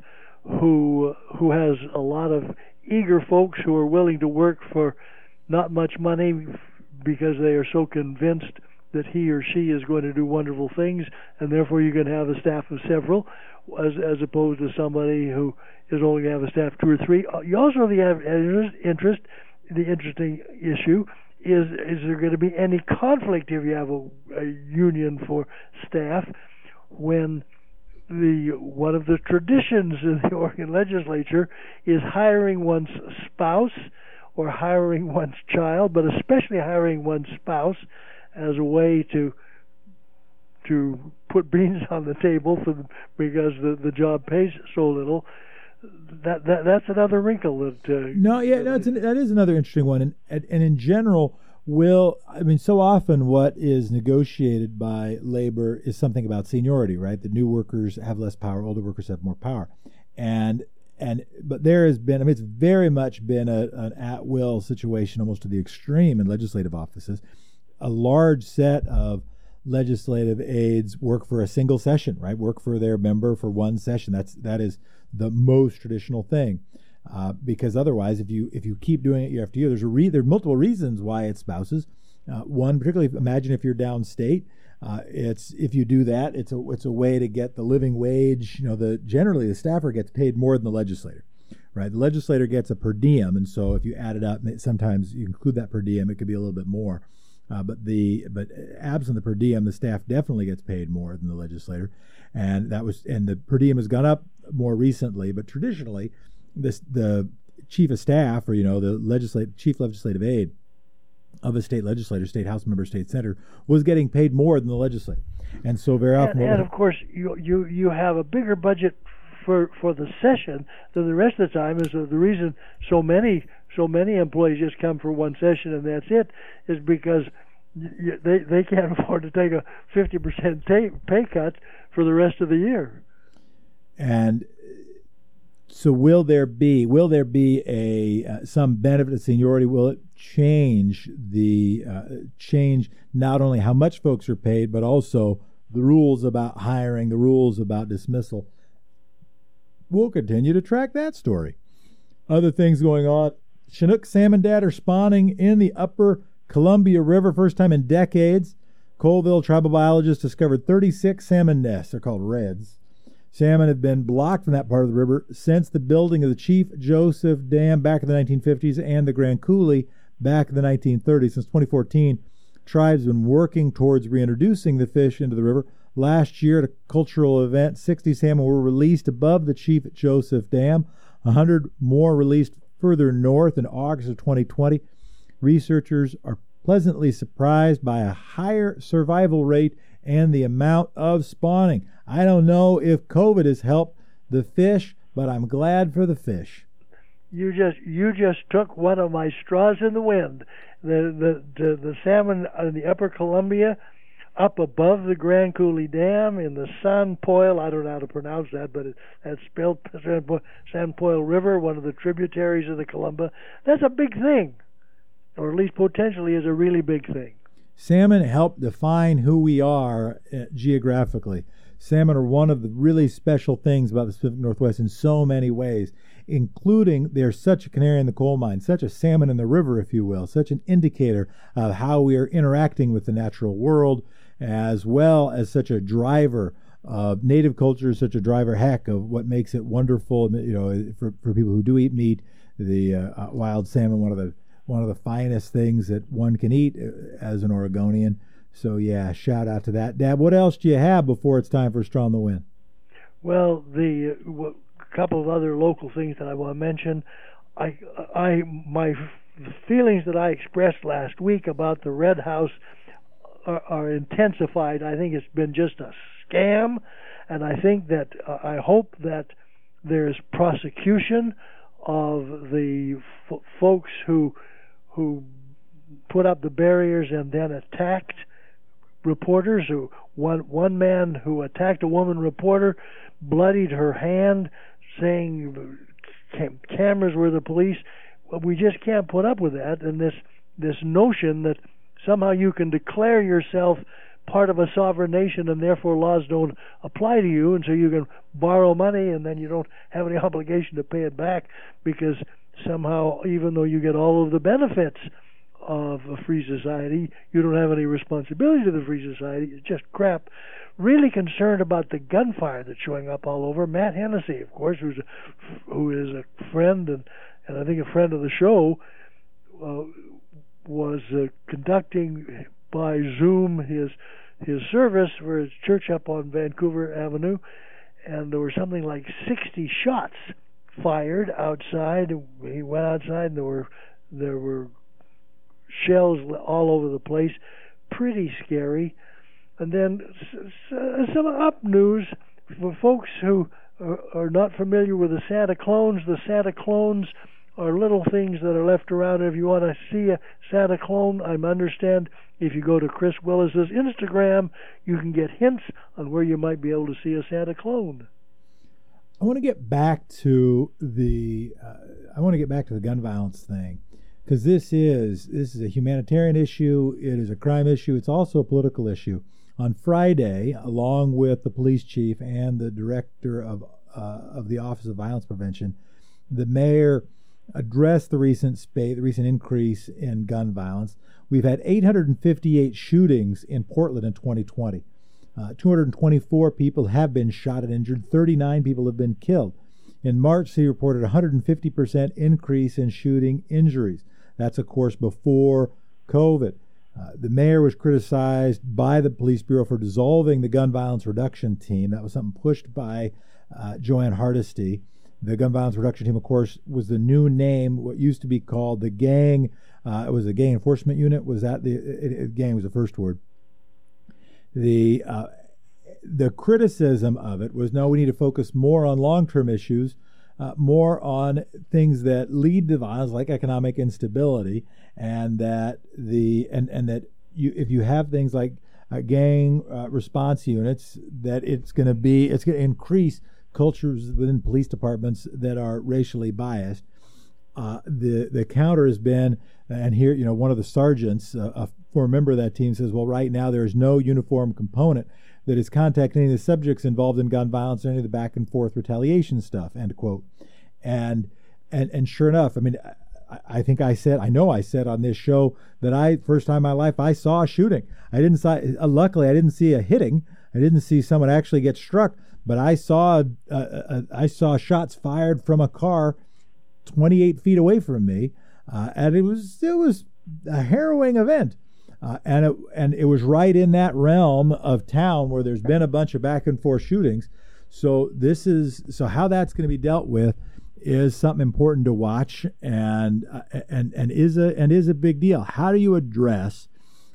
who who has a lot of eager folks who are willing to work for not much money because they are so convinced that he or she is going to do wonderful things, and therefore you can have a staff of several, as as opposed to somebody who is only going to have a staff of two or three. Uh, you also have the interest. The interesting issue is is there going to be any conflict if you have a, a union for staff when the one of the traditions in the Oregon legislature is hiring one's spouse or hiring one's child, but especially hiring one's spouse as a way to to put beans on the table for because the the job pays so little. That that that's another wrinkle that. Uh, no, yeah, no, an, that is another interesting one, and and in general, will I mean, so often what is negotiated by labor is something about seniority, right? The new workers have less power, older workers have more power, and and but there has been, I mean, it's very much been a, an at will situation, almost to the extreme in legislative offices a large set of legislative aides work for a single session, right? Work for their member for one session. That's that is the most traditional thing. Uh, because otherwise, if you if you keep doing it year after year, there's a re- there are multiple reasons why it's spouses. Uh, one, particularly, imagine if you're downstate. Uh, it's if you do that, it's a it's a way to get the living wage. You know, the generally the staffer gets paid more than the legislator, right? The legislator gets a per diem, and so if you add it up, sometimes you include that per diem, it could be a little bit more. Uh, but the but absent the per diem, the staff definitely gets paid more than the legislator, and that was and the per diem has gone up more recently. But traditionally, this the chief of staff or you know the legislative chief legislative aide of a state legislator, state house member, state senator was getting paid more than the legislator, and so very often. And, and of course, you you you have a bigger budget for for the session than the rest of the time. Is the reason so many so many employees just come for one session and that's it is because they they can't afford to take a 50% pay, cut for the rest of the year. And so will there be will there be a uh, some benefit of seniority? Will it change the uh, change not only how much folks are paid but also the rules about hiring the rules about dismissal? We'll continue to track that story. Other things going on Chinook salmon dad are spawning in the upper Columbia River, first time in decades. Colville tribal biologists discovered 36 salmon nests. They're called redds. Salmon have been blocked from that part of the river since the building of the Chief Joseph Dam back in the 1950s and the Grand Coulee back in the 1930s. Since 2014, tribes have been working towards reintroducing the fish into the river. Last year, at a cultural event, 60 salmon were released above the Chief Joseph Dam. 100 more released further north in August of 2020. Researchers are pleasantly surprised by a higher survival rate and the amount of spawning. I don't know if COVID has helped the fish, but I'm glad for the fish. You just you just took one of my straws in the wind. The the the, the salmon in the upper Columbia up above the Grand Coulee Dam in the San Poil, I don't know how to pronounce that, but it, that's spelled San Poil River, one of the tributaries of the Columbia. That's a big thing, or at least potentially is a really big thing. Salmon help define who we are uh, geographically. Salmon are one of the really special things about the Pacific Northwest in so many ways, including they're such a canary in the coal mine, such a salmon in the river, if you will, such an indicator of how we are interacting with the natural world as well as such a driver of native culture, such a driver heck of what makes it wonderful. You know, for, for people who do eat meat, the uh, uh, wild salmon, one of the one of the finest things that one can eat uh, as an Oregonian. So yeah, shout out to that. Dad, what else do you have before it's time for in the Wind? Well, the uh, couple of other local things that I want to mention. I, I, my feelings that I expressed last week about the Red House are, are intensified. I think it's been just a scam, and I think that uh, I hope that there's prosecution of the f- folks who who put up the barriers and then attacked reporters. Who one one man who attacked a woman reporter bloodied her hand, saying cam- cameras were the police. We just can't put up with that, and this this notion that somehow you can declare yourself part of a sovereign nation and therefore laws don't apply to you and so you can borrow money and then you don't have any obligation to pay it back because somehow even though you get all of the benefits of a free society. You don't have any responsibility to the free society. It's just crap. Really concerned about the gunfire that's showing up all over. Matt Hennessee, of course, who's a, who is a friend and and I think a friend of the show, uh, was uh, conducting by Zoom his his service for his church up on Vancouver Avenue, and there were something like 60 shots fired outside. He went outside, and there were there were shells all over the place. Pretty scary. And then some up news for folks who are not familiar with the Santa clones. The Santa clones are little things that are left around. If you want to see a Santa clone, I understand if you go to Chris Willis's Instagram, you can get hints on where you might be able to see a Santa clone. I want to get back to the uh, I want to get back to the gun violence thing because this is this is a humanitarian issue. It is a crime issue. It's also a political issue. On Friday, along with the police chief and the director of uh, of the Office of Violence Prevention, the mayor addressed the recent spate, the recent increase in gun violence. We've had 858 shootings in Portland in 2020. Uh, 224 people have been shot and injured. 39 people have been killed. In March, he reported a 150% increase in shooting injuries. That's, of course, before COVID. Uh, the mayor was criticized by the police bureau for dissolving the gun violence reduction team. That was something pushed by uh, JoAnn Hardesty. The gun violence reduction team, of course, was the new name. What used to be called the gang. Uh, it was the gang enforcement unit. Was that the it, it, gang was the first word? The uh, the criticism of it was no, we need to focus more on long term issues, uh, more on things that lead to violence, like economic instability, and that the and and that you if you have things like uh, gang uh, response units, that it's going to be it's going to increase cultures within police departments that are racially biased. Uh, the the counter has been, and here you know one of the sergeants, uh, a former member of that team, says, well, right now there is no uniform component that is contacting any of the subjects involved in gun violence or any of the back and forth retaliation stuff. End quote. And and and sure enough, I mean. I, I think I said, I know I said on this show that I first time in my life I saw a shooting. I didn't see, uh, luckily I didn't see a hitting. I didn't see someone actually get struck, but I saw uh, uh, I saw shots fired from a car 28 feet away from me, uh, and it was it was a harrowing event. Uh, and it and it was right in that realm of town where there's been a bunch of back and forth shootings. So this is so how that's going to be dealt with is something important to watch and uh, and and is a and is a big deal. How do you address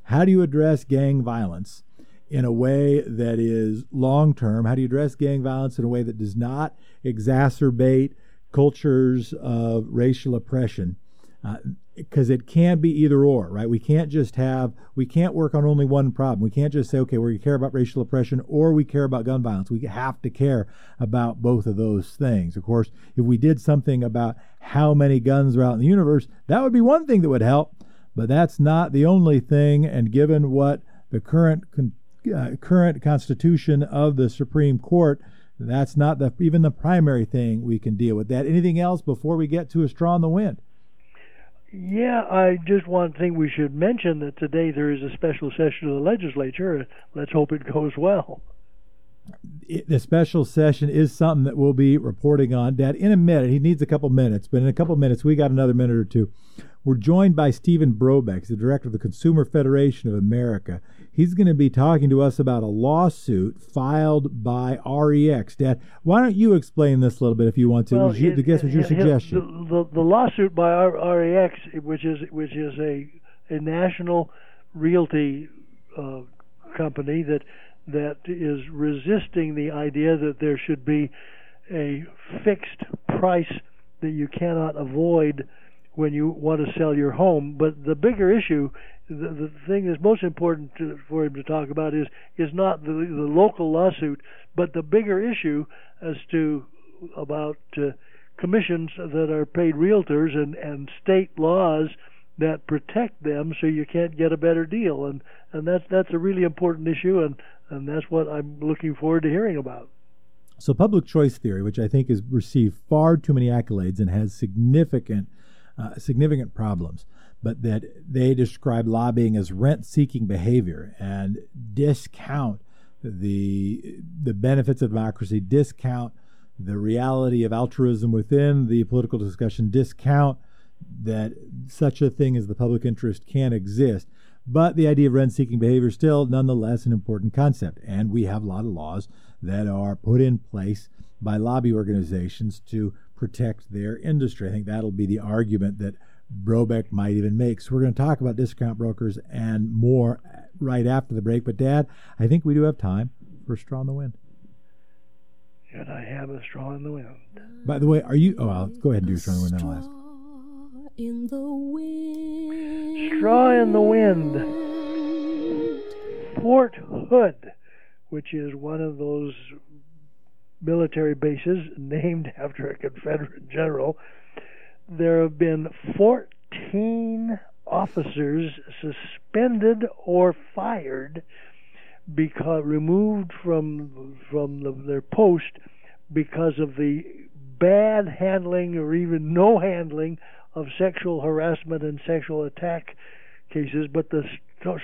how do you address gang violence? In a way that is long term? How do you address gang violence in a way that does not exacerbate cultures of racial oppression? Because uh, it can be either or, right? We can't just have, we can't work on only one problem. We can't just say, okay, we care about racial oppression or we care about gun violence. We have to care about both of those things. Of course, if we did something about how many guns are out in the universe, that would be one thing that would help, but that's not the only thing. And given what the current con- uh, current constitution of the Supreme Court, that's not the, even the primary thing we can deal with. That anything else before we get to a straw in the wind? Yeah, I just one thing we should mention that today there is a special session of the legislature. Let's hope it goes well. the special session is something that we'll be reporting on. Dad, in a minute, he needs a couple minutes, but in a couple minutes, we got another minute or two. We're joined by Stephen Brobeck, the director of the Consumer Federation of America. He's going to be talking to us about a lawsuit filed by REX. Dad, why don't you explain this a little bit if you want to? Well, you, it, guess was your it, suggestion. The, the, the, lawsuit by REX, which is which is a a national realty uh, company that that is resisting the idea that there should be a fixed price that you cannot avoid when you want to sell your home. But the bigger issue, the, the thing that's most important to, for him to talk about is is not the, the local lawsuit, but the bigger issue as to about uh, commissions that are paid realtors and and state laws that protect them so you can't get a better deal and and that's that's a really important issue and and that's what I'm looking forward to hearing about. So public choice theory, which I think has received far too many accolades and has significant uh, significant problems. but that they describe lobbying as rent-seeking behavior and discount the the benefits of democracy, discount the reality of altruism within the political discussion, discount that such a thing as the public interest can exist. But the idea of rent seeking behavior is still nonetheless an important concept. And we have a lot of laws that are put in place by lobby organizations to protect their industry. I think that'll be the argument that Brobeck might even make. So we're going to talk about discount brokers and more right after the break. But, Dad, I think we do have time for a straw in the wind. And I have a straw in the wind. By the way, are you? Oh, I'll go ahead and do a straw in the wind. Then I'll ask. In the wind. Straw in the wind. Fort Hood, which is one of those military bases named after a Confederate general, there have been 14 officers suspended or fired because removed from from the, their post because of the bad handling or even no handling of sexual harassment and sexual attack cases. But the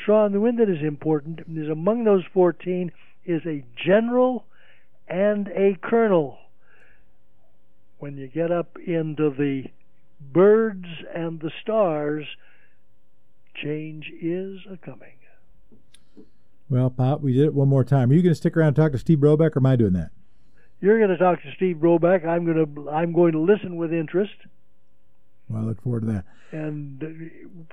straw in the wind that is important is among those 14 is a general and a colonel. When you get up into the birds and the stars, change is a coming. Well, Pop, we did it one more time. Are you going to stick around and talk to Steve Brobeck, or am I doing that? You're going to talk to Steve Brobeck. I'm going to I'm going to listen with interest. Well, I look forward to that. And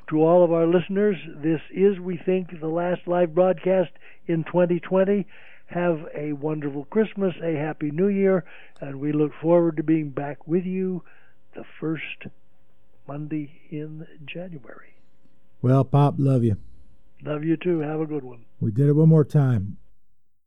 to all of our listeners, this is, we think, the last live broadcast in 2020. Have a wonderful Christmas, a happy New Year, and we look forward to being back with you the first Monday in January. Well, Pop, love you. Love you too. Have a good one. We did it one more time.